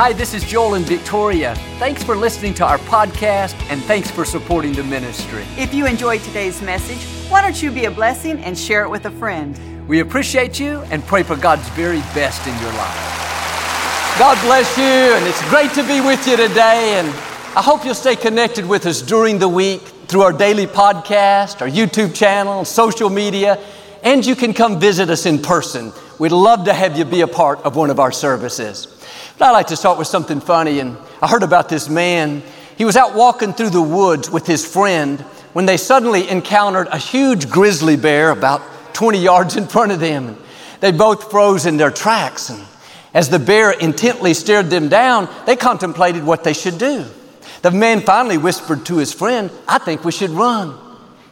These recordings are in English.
Hi, this is Joel and Victoria. Thanks for listening to our podcast and thanks for supporting the ministry. If you enjoyed today's message, why don't you be a blessing and share it with a friend? We appreciate you and pray for God's very best in your life. God bless you, and it's great to be with you today. And I hope you'll stay connected with us during the week through our daily podcast, our YouTube channel, social media, and you can come visit us in person. We'd love to have you be a part of one of our services. But I like to start with something funny. And I heard about this man. He was out walking through the woods with his friend when they suddenly encountered a huge grizzly bear about 20 yards in front of them. They both froze in their tracks. And as the bear intently stared them down, they contemplated what they should do. The man finally whispered to his friend, I think we should run.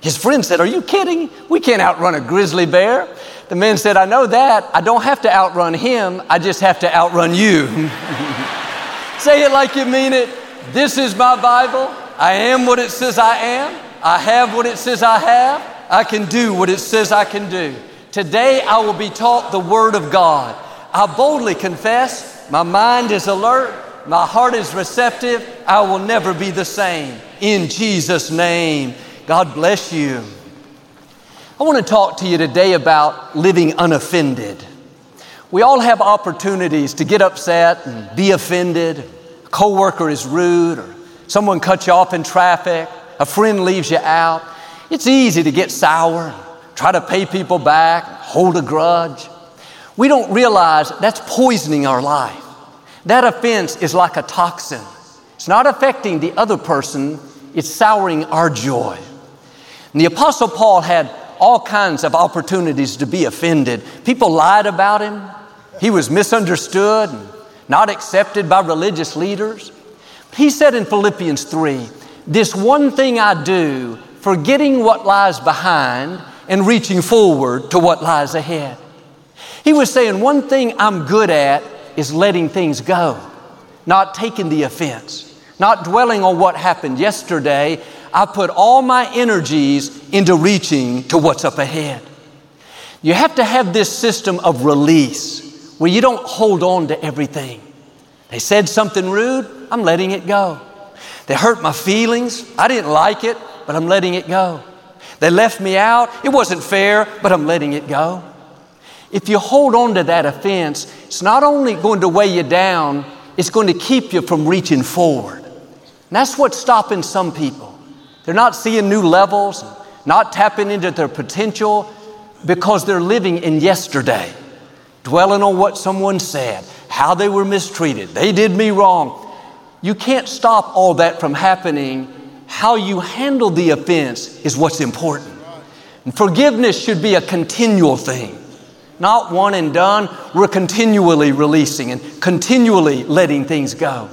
His friend said, Are you kidding? We can't outrun a grizzly bear. The man said, I know that. I don't have to outrun him, I just have to outrun you. Say it like you mean it. This is my Bible. I am what it says I am. I have what it says I have. I can do what it says I can do. Today I will be taught the Word of God. I boldly confess, my mind is alert, my heart is receptive, I will never be the same. In Jesus' name, God bless you. I want to talk to you today about living unoffended. We all have opportunities to get upset and be offended. A coworker is rude, or someone cuts you off in traffic, a friend leaves you out. It's easy to get sour, try to pay people back, hold a grudge. We don't realize that's poisoning our life. That offense is like a toxin. It's not affecting the other person, it's souring our joy. And the Apostle Paul had all kinds of opportunities to be offended. People lied about him. He was misunderstood and not accepted by religious leaders. He said in Philippians 3 This one thing I do, forgetting what lies behind and reaching forward to what lies ahead. He was saying, One thing I'm good at is letting things go, not taking the offense, not dwelling on what happened yesterday, I put all my energies into reaching to what's up ahead. You have to have this system of release where you don't hold on to everything. They said something rude, I'm letting it go. They hurt my feelings, I didn't like it, but I'm letting it go. They left me out, it wasn't fair, but I'm letting it go. If you hold on to that offense, it's not only going to weigh you down, it's going to keep you from reaching forward. And that's what's stopping some people. They're not seeing new levels, not tapping into their potential because they're living in yesterday, dwelling on what someone said, how they were mistreated, they did me wrong. You can't stop all that from happening. How you handle the offense is what's important. And forgiveness should be a continual thing, not one and done. We're continually releasing and continually letting things go.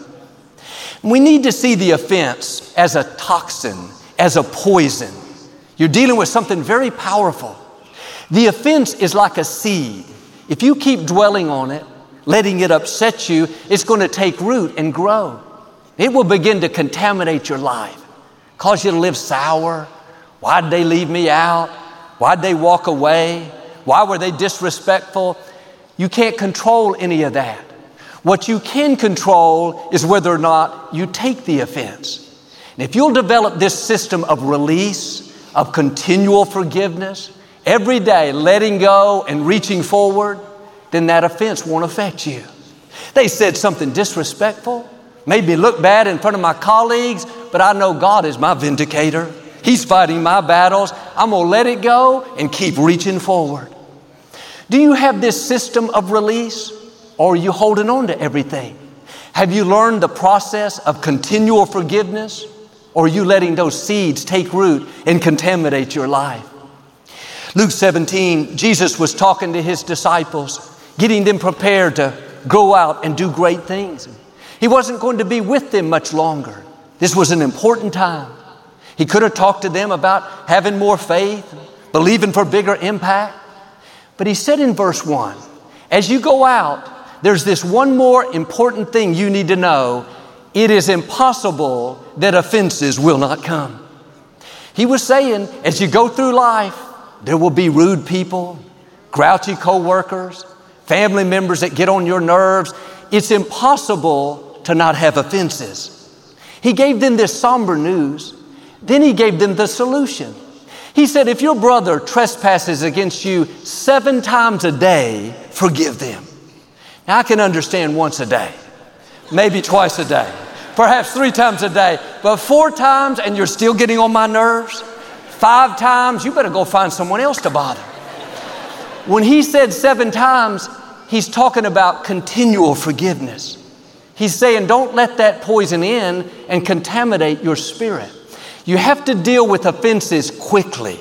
We need to see the offense as a toxin as a poison. You're dealing with something very powerful. The offense is like a seed. If you keep dwelling on it, letting it upset you, it's going to take root and grow. It will begin to contaminate your life, cause you to live sour. Why'd they leave me out? Why'd they walk away? Why were they disrespectful? You can't control any of that. What you can control is whether or not you take the offense. And if you'll develop this system of release, of continual forgiveness, every day letting go and reaching forward, then that offense won't affect you. They said something disrespectful, made me look bad in front of my colleagues, but I know God is my vindicator. He's fighting my battles. I'm going to let it go and keep reaching forward. Do you have this system of release or are you holding on to everything? Have you learned the process of continual forgiveness? Or are you letting those seeds take root and contaminate your life? Luke 17, Jesus was talking to his disciples. getting them prepared to go out and do great things. He wasn't going to be with them much longer. This was an important time. He could have talked to them about having more faith, believing for bigger impact. But he said in verse 1 as you go out, there's this one more important thing you need to know. It is impossible that offenses will not come. He was saying, as you go through life, there will be rude people, grouchy coworkers, family members that get on your nerves. It's impossible to not have offenses. He gave them this somber news. Then he gave them the solution. He said, If your brother trespasses against you seven times a day, forgive them. Now, I can understand once a day, maybe twice a day, perhaps three times a day, but four times and you're still getting on my nerves, five times, you better go find someone else to bother. When he said seven times, he's talking about continual forgiveness. He's saying, don't let that poison in and contaminate your spirit. You have to deal with offenses quickly.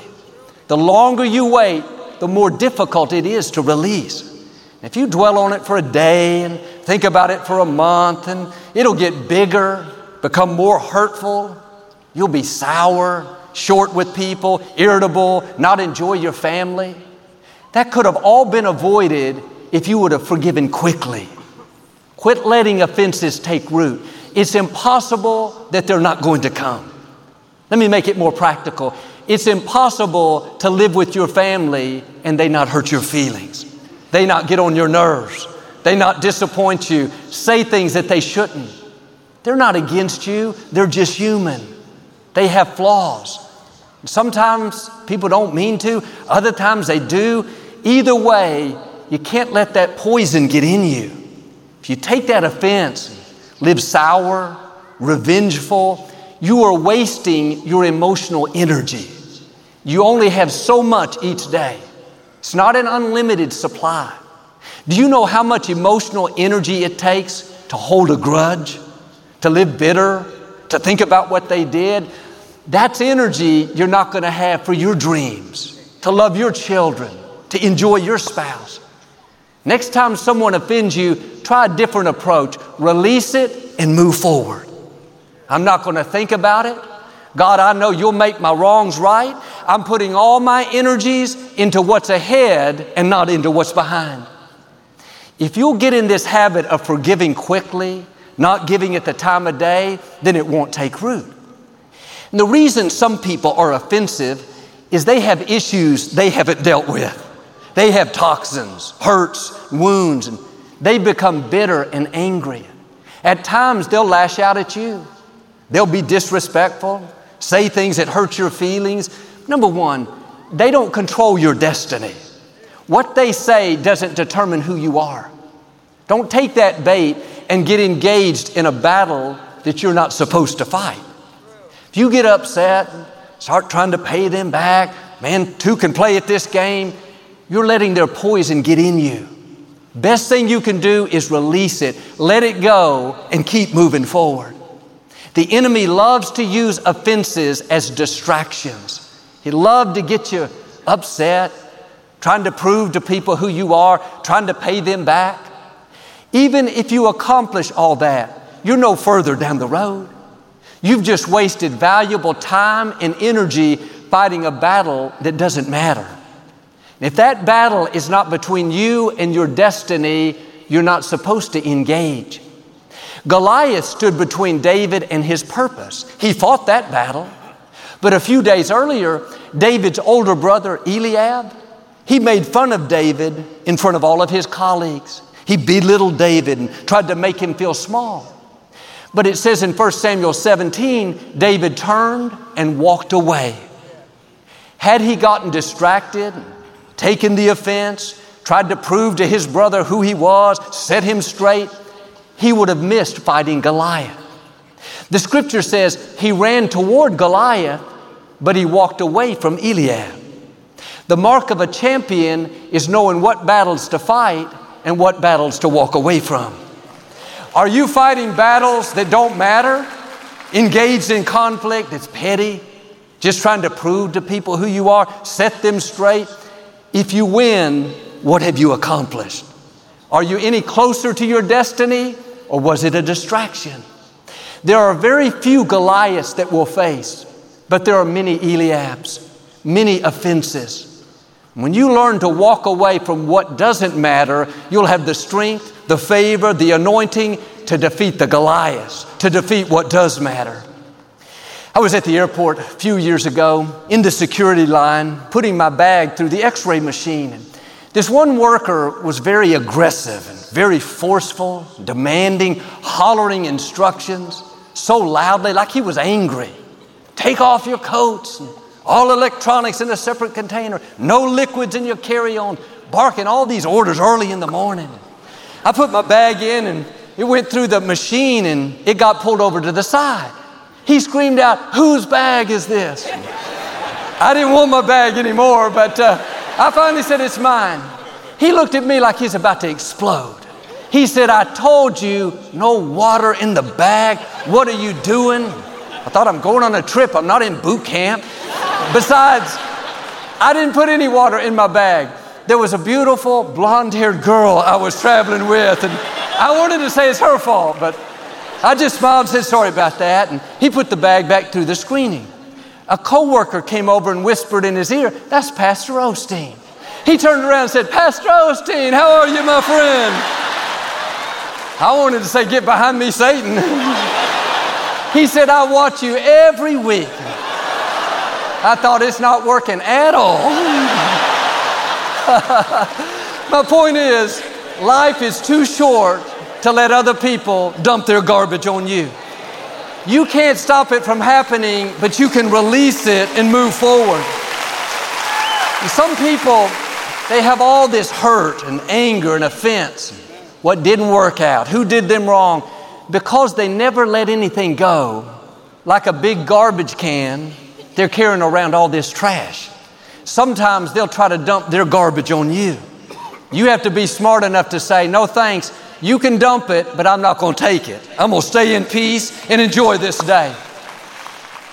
The longer you wait, the more difficult it is to release. If you dwell on it for a day and think about it for a month, and it'll get bigger, become more hurtful, you'll be sour, short with people, irritable, not enjoy your family. That could have all been avoided if you would have forgiven quickly. Quit letting offenses take root. It's impossible that they're not going to come. Let me make it more practical. It's impossible to live with your family and they not hurt your feelings. They not get on your nerves. They not disappoint you, say things that they shouldn't. They're not against you, they're just human. They have flaws. Sometimes people don't mean to, other times they do. Either way, you can't let that poison get in you. If you take that offense, live sour, revengeful, you are wasting your emotional energy. You only have so much each day. It's not an unlimited supply. Do you know how much emotional energy it takes to hold a grudge, to live bitter, to think about what they did? That's energy you're not going to have for your dreams, to love your children, to enjoy your spouse. Next time someone offends you, try a different approach. Release it and move forward. I'm not going to think about it. God, I know you'll make my wrongs right. I'm putting all my energies into what's ahead and not into what's behind. If you'll get in this habit of forgiving quickly, not giving it the time of day, then it won't take root. And the reason some people are offensive is they have issues they haven't dealt with. They have toxins, hurts, wounds, and they become bitter and angry. At times, they'll lash out at you. They'll be disrespectful, say things that hurt your feelings. Number one, they don't control your destiny. What they say doesn't determine who you are. Don't take that bait and get engaged in a battle that you're not supposed to fight. If you get upset, start trying to pay them back, man, two can play at this game, you're letting their poison get in you. Best thing you can do is release it, let it go, and keep moving forward. The enemy loves to use offenses as distractions. He loves to get you upset, trying to prove to people who you are, trying to pay them back. Even if you accomplish all that, you're no further down the road. You've just wasted valuable time and energy fighting a battle that doesn't matter. If that battle is not between you and your destiny, you're not supposed to engage. Goliath stood between David and his purpose. He fought that battle. But a few days earlier, David's older brother, Eliab, he made fun of David in front of all of his colleagues. He belittled David and tried to make him feel small. But it says in 1 Samuel 17, David turned and walked away. Had he gotten distracted, taken the offense, tried to prove to his brother who he was, set him straight, he would have missed fighting Goliath. The scripture says he ran toward Goliath, but he walked away from Eliab. The mark of a champion is knowing what battles to fight and what battles to walk away from. Are you fighting battles that don't matter? Engaged in conflict that's petty? Just trying to prove to people who you are, set them straight? If you win, what have you accomplished? Are you any closer to your destiny or was it a distraction? There are very few Goliaths that we'll face, but there are many Eliabs, many offenses. When you learn to walk away from what doesn't matter, you'll have the strength, the favor, the anointing to defeat the Goliaths, to defeat what does matter. I was at the airport a few years ago in the security line, putting my bag through the x ray machine. This one worker was very aggressive very forceful, demanding, hollering instructions so loudly, like he was angry. Take off your coats, and all electronics in a separate container, no liquids in your carry on, barking all these orders early in the morning. I put my bag in and it went through the machine and it got pulled over to the side. He screamed out, Whose bag is this? I didn't want my bag anymore, but uh, I finally said, It's mine. He looked at me like he's about to explode. He said, I told you no water in the bag. What are you doing? I thought I'm going on a trip. I'm not in boot camp. Besides, I didn't put any water in my bag. There was a beautiful blonde haired girl I was traveling with, and I wanted to say it's her fault, but I just smiled and said sorry about that. And he put the bag back through the screening. A coworker came over and whispered in his ear, That's Pastor Osteen. He turned around and said, Pastor Osteen, how are you, my friend? I wanted to say, Get behind me, Satan. he said, I watch you every week. I thought it's not working at all. my point is, life is too short to let other people dump their garbage on you. You can't stop it from happening, but you can release it and move forward. Some people, they have all this hurt and anger and offense. What didn't work out? Who did them wrong? Because they never let anything go. Like a big garbage can, they're carrying around all this trash. Sometimes they'll try to dump their garbage on you. You have to be smart enough to say, no thanks, you can dump it, but I'm not going to take it. I'm going to stay in peace and enjoy this day.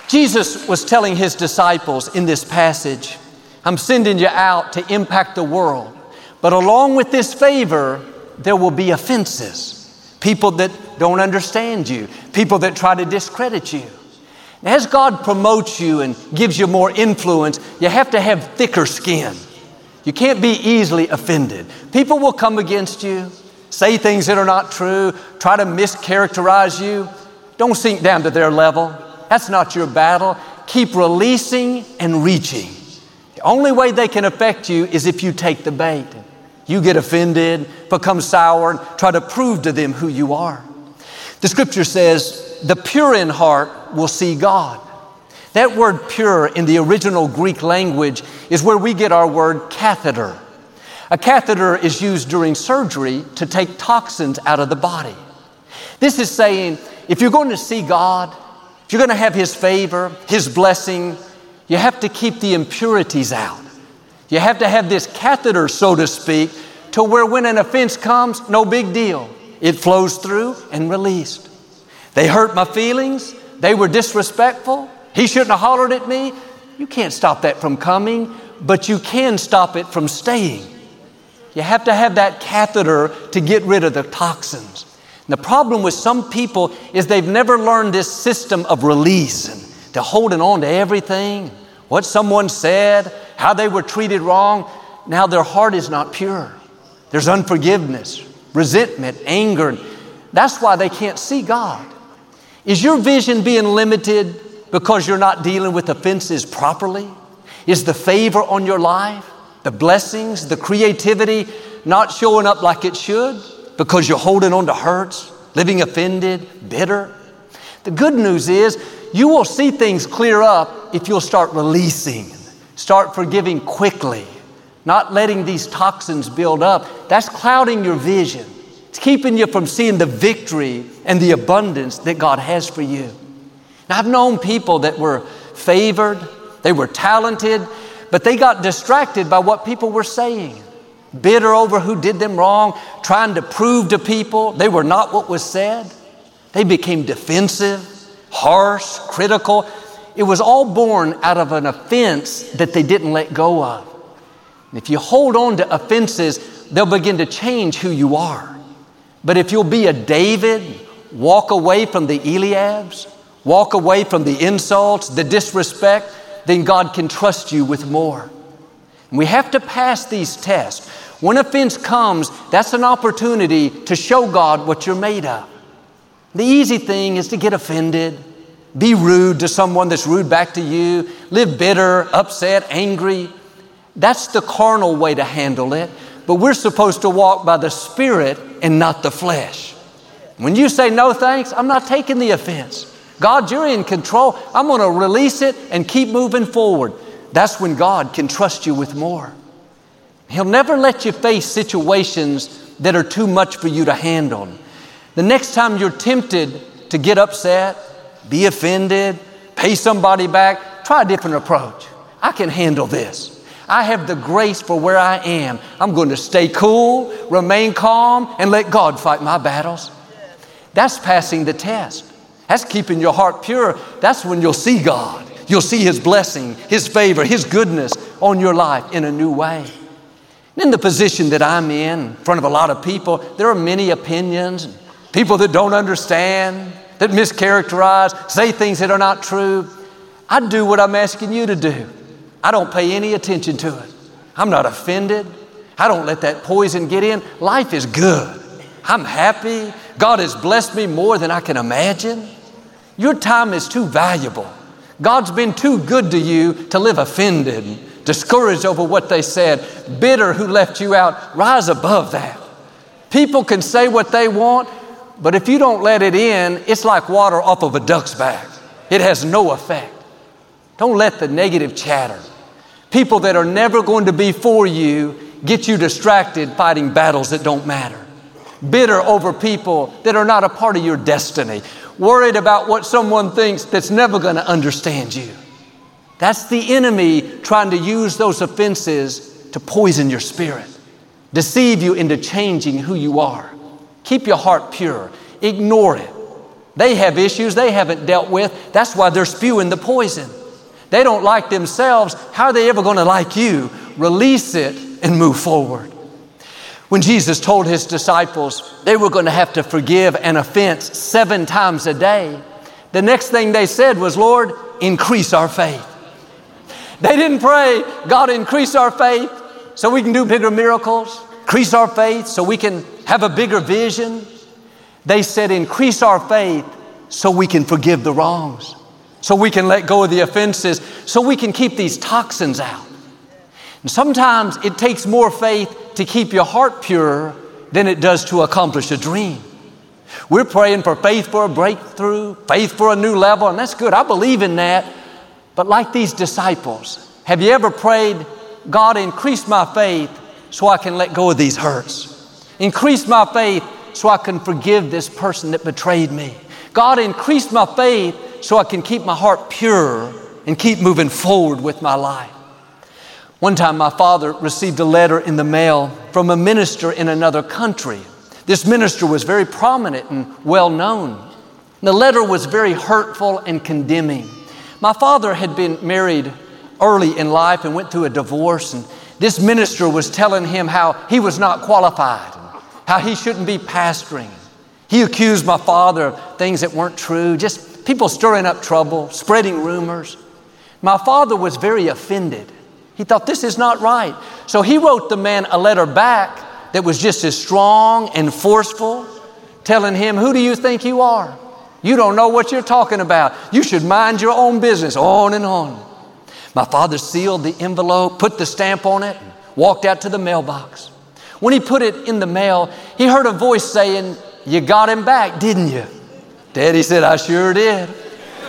Jesus was telling his disciples in this passage, I'm sending you out to impact the world. But along with this favor, there will be offenses. People that don't understand you, people that try to discredit you. As God promotes you and gives you more influence, you have to have thicker skin. You can't be easily offended. People will come against you say things that are not true, try to mischaracterize you. Don't sink down to their level. That's not your battle. Keep releasing and reaching. The only way they can affect you is if you take the bait. You get offended, become sour, and try to prove to them who you are. The scripture says, the pure in heart will see God. That word pure in the original Greek language is where we get our word catheter. A catheter is used during surgery to take toxins out of the body. This is saying if you're going to see God, if you're going to have His favor, His blessing, you have to keep the impurities out. You have to have this catheter, so to speak, to where when an offense comes, no big deal. It flows through and released. They hurt my feelings. They were disrespectful. He shouldn't have hollered at me. You can't stop that from coming, but you can stop it from staying. You have to have that catheter to get rid of the toxins. And the problem with some people is they've never learned this system of release and they're holding on to everything, what someone said, how they were treated wrong. Now their heart is not pure. There's unforgiveness, resentment, anger. That's why they can't see God. Is your vision being limited because you're not dealing with offenses properly? Is the favor on your life? the blessings, the creativity not showing up like it should because you're holding on to hurts, living offended, bitter. The good news is you will see things clear up if you'll start releasing, start forgiving quickly, not letting these toxins build up. That's clouding your vision. It's keeping you from seeing the victory and the abundance that God has for you. Now, I've known people that were favored, they were talented, but they got distracted by what people were saying. Bitter over who did them wrong, trying to prove to people they were not what was said. They became defensive, harsh, critical. It was all born out of an offense that they didn't let go of. And if you hold on to offenses, they'll begin to change who you are. But if you'll be a David, walk away from the Eliabs, walk away from the insults, the disrespect, then God can trust you with more. We have to pass these tests. When offense comes, that's an opportunity to show God what you're made of. The easy thing is to get offended, be rude to someone that's rude back to you, live bitter, upset, angry. That's the carnal way to handle it. But we're supposed to walk by the Spirit and not the flesh. When you say no thanks, I'm not taking the offense. God, you're in control. I'm going to release it and keep moving forward. That's when God can trust you with more. He'll never let you face situations that are too much for you to handle. The next time you're tempted to get upset, be offended, pay somebody back, try a different approach. I can handle this. I have the grace for where I am. I'm going to stay cool, remain calm, and let God fight my battles. That's passing the test. That's keeping your heart pure. That's when you'll see God. You'll see His blessing, His favor, His goodness on your life in a new way. In the position that I'm in, in front of a lot of people, there are many opinions, people that don't understand, that mischaracterize, say things that are not true. I do what I'm asking you to do. I don't pay any attention to it. I'm not offended. I don't let that poison get in. Life is good. I'm happy. God has blessed me more than I can imagine. Your time is too valuable. God's been too good to you to live offended, discouraged over what they said, bitter who left you out. Rise above that. People can say what they want, but if you don't let it in, it's like water off of a duck's back. It has no effect. Don't let the negative chatter, people that are never going to be for you, get you distracted fighting battles that don't matter. Bitter over people that are not a part of your destiny worried about what someone thinks that's never going to understand you. That's the enemy trying to use those offenses to poison your spirit, deceive you into changing who you are. Keep your heart pure, ignore it. They have issues they haven't dealt with. That's why they're spewing the poison. They don't like themselves. How are they ever going to like you? Release it and move forward. When Jesus told his disciples they were going to have to forgive an offense seven times a day, the next thing they said was, Lord, increase our faith. They didn't pray, God, increase our faith so we can do bigger miracles, increase our faith so we can have a bigger vision. They said, increase our faith so we can forgive the wrongs, so we can let go of the offenses, so we can keep these toxins out. And sometimes it takes more faith to keep your heart pure than it does to accomplish a dream. We're praying for faith for a breakthrough, faith for a new level, and that's good. I believe in that. But like these disciples, have you ever prayed, God, increase my faith so I can let go of these hurts? Increase my faith so I can forgive this person that betrayed me. God, increase my faith so I can keep my heart pure and keep moving forward with my life. One time, my father received a letter in the mail from a minister in another country. This minister was very prominent and well known. The letter was very hurtful and condemning. My father had been married early in life and went through a divorce, and this minister was telling him how he was not qualified, how he shouldn't be pastoring. He accused my father of things that weren't true, just people stirring up trouble, spreading rumors. My father was very offended. He thought, this is not right. So he wrote the man a letter back that was just as strong and forceful, telling him, Who do you think you are? You don't know what you're talking about. You should mind your own business, on and on. My father sealed the envelope, put the stamp on it, and walked out to the mailbox. When he put it in the mail, he heard a voice saying, You got him back, didn't you? Daddy said, I sure did.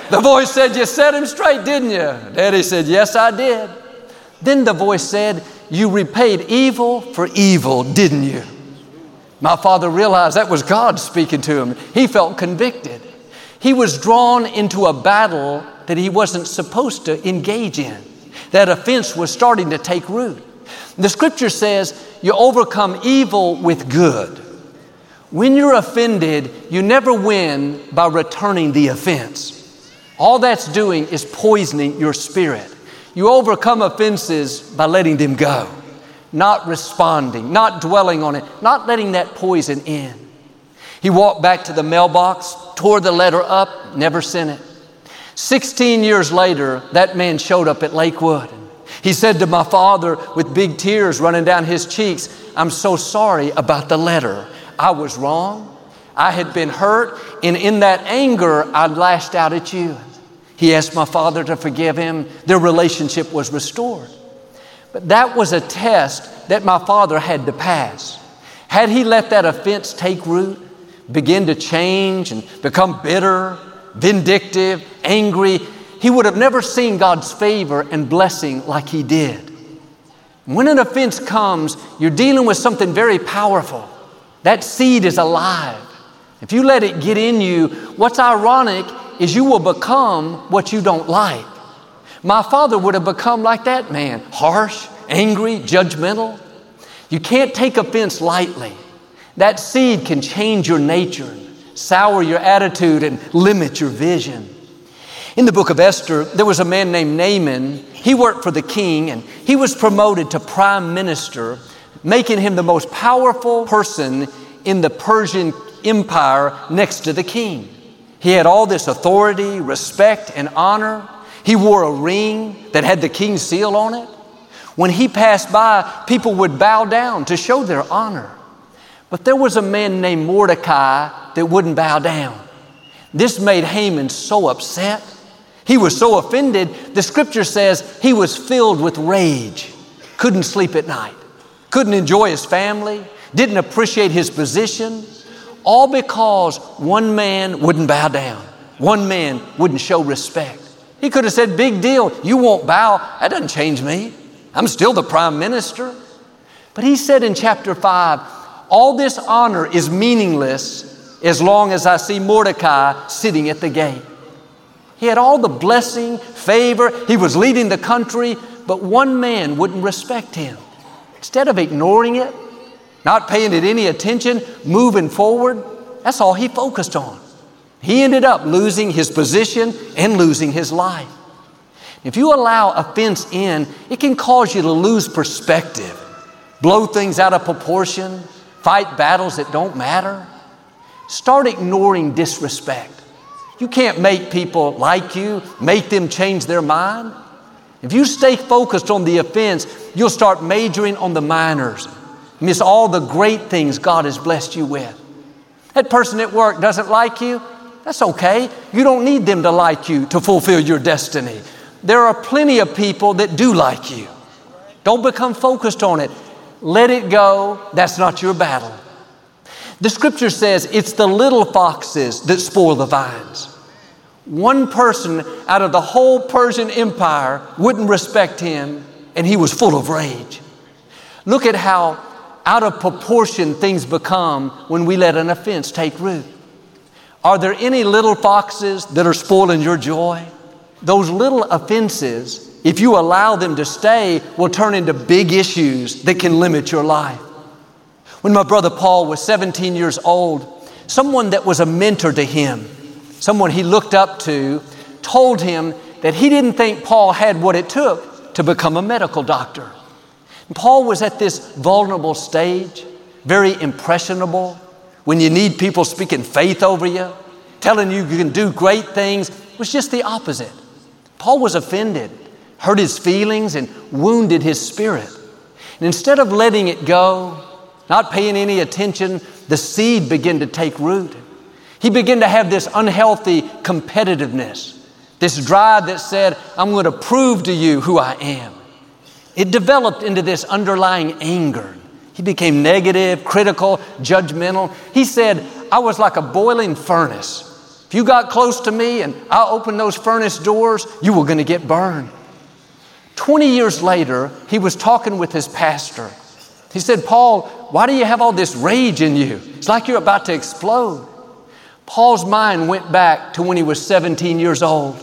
The voice said, You set him straight, didn't you? Daddy said, Yes, I did. Then the voice said, You repaid evil for evil, didn't you? My father realized that was God speaking to him. He felt convicted. He was drawn into a battle that he wasn't supposed to engage in. That offense was starting to take root. The scripture says, You overcome evil with good. When you're offended, you never win by returning the offense. All that's doing is poisoning your spirit. You overcome offenses by letting them go. not responding, not dwelling on it, not letting that poison in. He walked back to the mailbox, tore the letter up, never sent it. 16 years later, that man showed up at Lakewood. He said to my father with big tears running down his cheeks, I'm so sorry about the letter. I was wrong. I had been hurt, and in that anger, I lashed out at you. He asked my father to forgive him. Their relationship was restored. But that was a test that my father had to pass. Had he let that offense take root, begin to change and become bitter, vindictive, angry, he would have never seen God's favor and blessing like he did. When an offense comes, you're dealing with something very powerful. That seed is alive. If you let it get in you, what's ironic is you will become what you don't like. My father would have become like that man harsh, angry, judgmental. You can't take offense lightly. That seed can change your nature, sour your attitude, and limit your vision. In the book of Esther, there was a man named Haman. He worked for the king and he was promoted to prime minister, making him the most powerful person in the Persian empire next to the king. He had all this authority, respect, and honor. He wore a ring that had the king's seal on it. When he passed by, people would bow down to show their honor. But there was a man named Mordecai that wouldn't bow down. This made Haman so upset. He was so offended, the scripture says he was filled with rage, couldn't sleep at night, couldn't enjoy his family, didn't appreciate his position, all because one man wouldn't bow down, one man wouldn't show respect. He could have said, Big deal, you won't bow. That doesn't change me. I'm still the prime minister. But he said in chapter 5, all this honor is meaningless as long as I see Mordecai sitting at the gate. He had all the blessing, favor, he was leading the country, but one man wouldn't respect him. Instead of ignoring it, not paying it any attention, moving forward. That's all he focused on. He ended up losing his position and losing his life. If you allow offense in, it can cause you to lose perspective, blow things out of proportion, fight battles that don't matter. Start ignoring disrespect. You can't make people like you, make them change their mind. If you stay focused on the offense, you'll start majoring on the minors miss all the great things God has blessed you with. That person at work doesn't like you, that's okay. You don't need them to like you to fulfill your destiny. There are plenty of people that do like you. Don't become focused on it. Let it go. That's not your battle. The scripture says it's the little foxes that spoil the vines. One person out of the whole Persian Empire wouldn't respect him, and he was full of rage. Look at how out of proportion things become when we let an offense take root. Are there any little foxes that are spoiling your joy? Those little offenses, if you allow them to stay, will turn into big issues that can limit your life. When my brother Paul was 17 years old, someone that was a mentor to him, someone he looked up to, told him that he didn't think Paul had what it took to become a medical doctor. Paul was at this vulnerable stage, very impressionable. When you need people speaking faith over you, telling you you can do great things, it was just the opposite. Paul was offended, hurt his feelings, and wounded his spirit. And instead of letting it go, not paying any attention, the seed began to take root. He began to have this unhealthy competitiveness, this drive that said, I'm going to prove to you who I am. It developed into this underlying anger. He became negative, critical, judgmental. He said, I was like a boiling furnace. If you got close to me and I opened those furnace doors, you were going to get burned. 20 years later, he was talking with his pastor. He said, Paul, why do you have all this rage in you? It's like you're about to explode. Paul's mind went back to when he was 17 years old,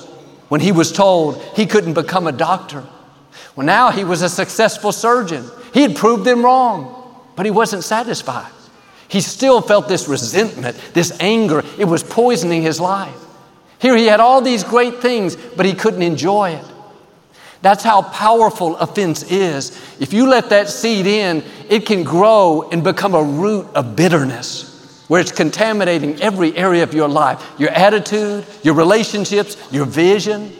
when he was told he couldn't become a doctor. Well, now he was a successful surgeon. He had proved them wrong, but he wasn't satisfied. He still felt this resentment, this anger. It was poisoning his life. Here he had all these great things, but he couldn't enjoy it. That's how powerful offense is. If you let that seed in, it can grow and become a root of bitterness where it's contaminating every area of your life your attitude, your relationships, your vision.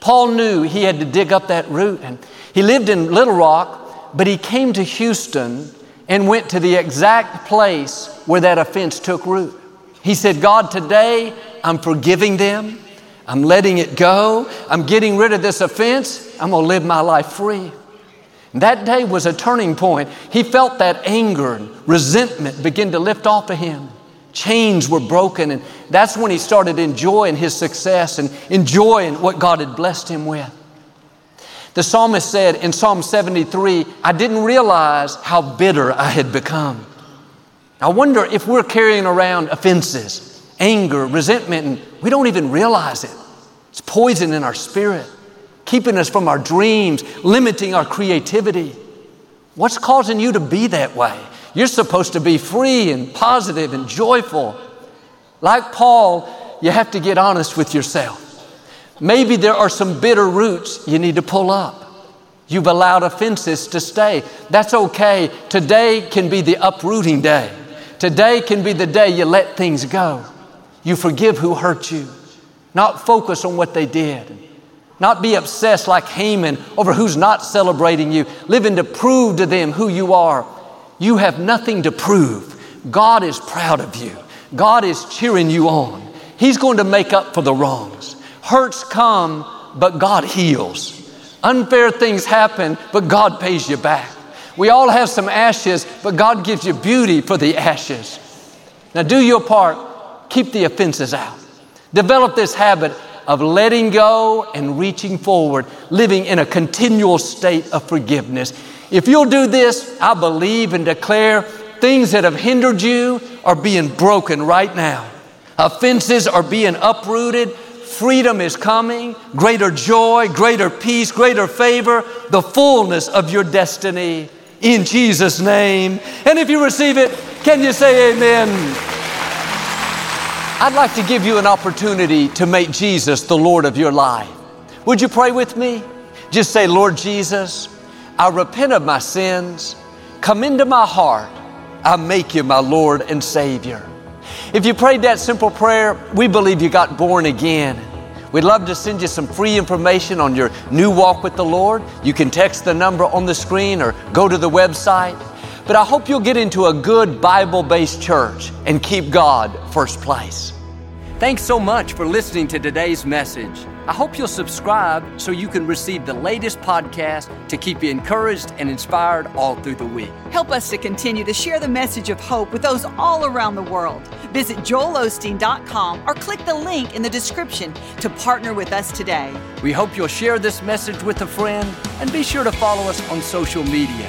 Paul knew he had to dig up that root, and he lived in Little Rock, but he came to Houston and went to the exact place where that offense took root. He said, God, today I'm forgiving them. I'm letting it go. I'm getting rid of this offense. I'm going to live my life free. That day was a turning point. He felt that anger and resentment begin to lift off of him. Chains were broken, and that's when he started enjoying his success and enjoying what God had blessed him with. The psalmist said in Psalm 73, I didn't realize how bitter I had become. I wonder if we're carrying around offenses, anger, resentment, and we don't even realize it. It's poison in our spirit, keeping us from our dreams, limiting our creativity. What's causing you to be that way? You're supposed to be free and positive and joyful. Like Paul, you have to get honest with yourself. Maybe there are some bitter roots you need to pull up. You've allowed offenses to stay. That's okay. Today can be the uprooting day. Today can be the day you let things go. You forgive who hurt you not focus on what they did, not be obsessed like Haman over who's not celebrating you, living to prove to them who you are. You have nothing to prove. God is proud of you. God is cheering you on. He's going to make up for the wrongs. Hurts come, but God heals. Unfair things happen, but God pays you back. We all have some ashes, but God gives you beauty for the ashes. Now do your part, keep the offenses out. Develop this habit of letting go and reaching forward, living in a continual state of forgiveness. If you'll do this, I believe and declare things that have hindered you are being broken right now. Offenses are being uprooted. Freedom is coming, greater joy, greater peace, greater favor, the fullness of your destiny in Jesus' name. And if you receive it, can you say amen? I'd like to give you an opportunity to make Jesus the Lord of your life. Would you pray with me? Just say, Lord Jesus, I repent of my sins. Come into my heart. I make you my Lord and Savior. If you prayed that simple prayer, we believe you got born again. We'd love to send you some free information on your new walk with the Lord. You can text the number on the screen or go to the website. But I hope you'll get into a good Bible based church and keep God first place. Thanks so much for listening to today's message. I hope you'll subscribe so you can receive the latest podcast to keep you encouraged and inspired all through the week. Help us to continue to share the message of hope with those all around the world. Visit joelosteen.com or click the link in the description to partner with us today. We hope you'll share this message with a friend and be sure to follow us on social media.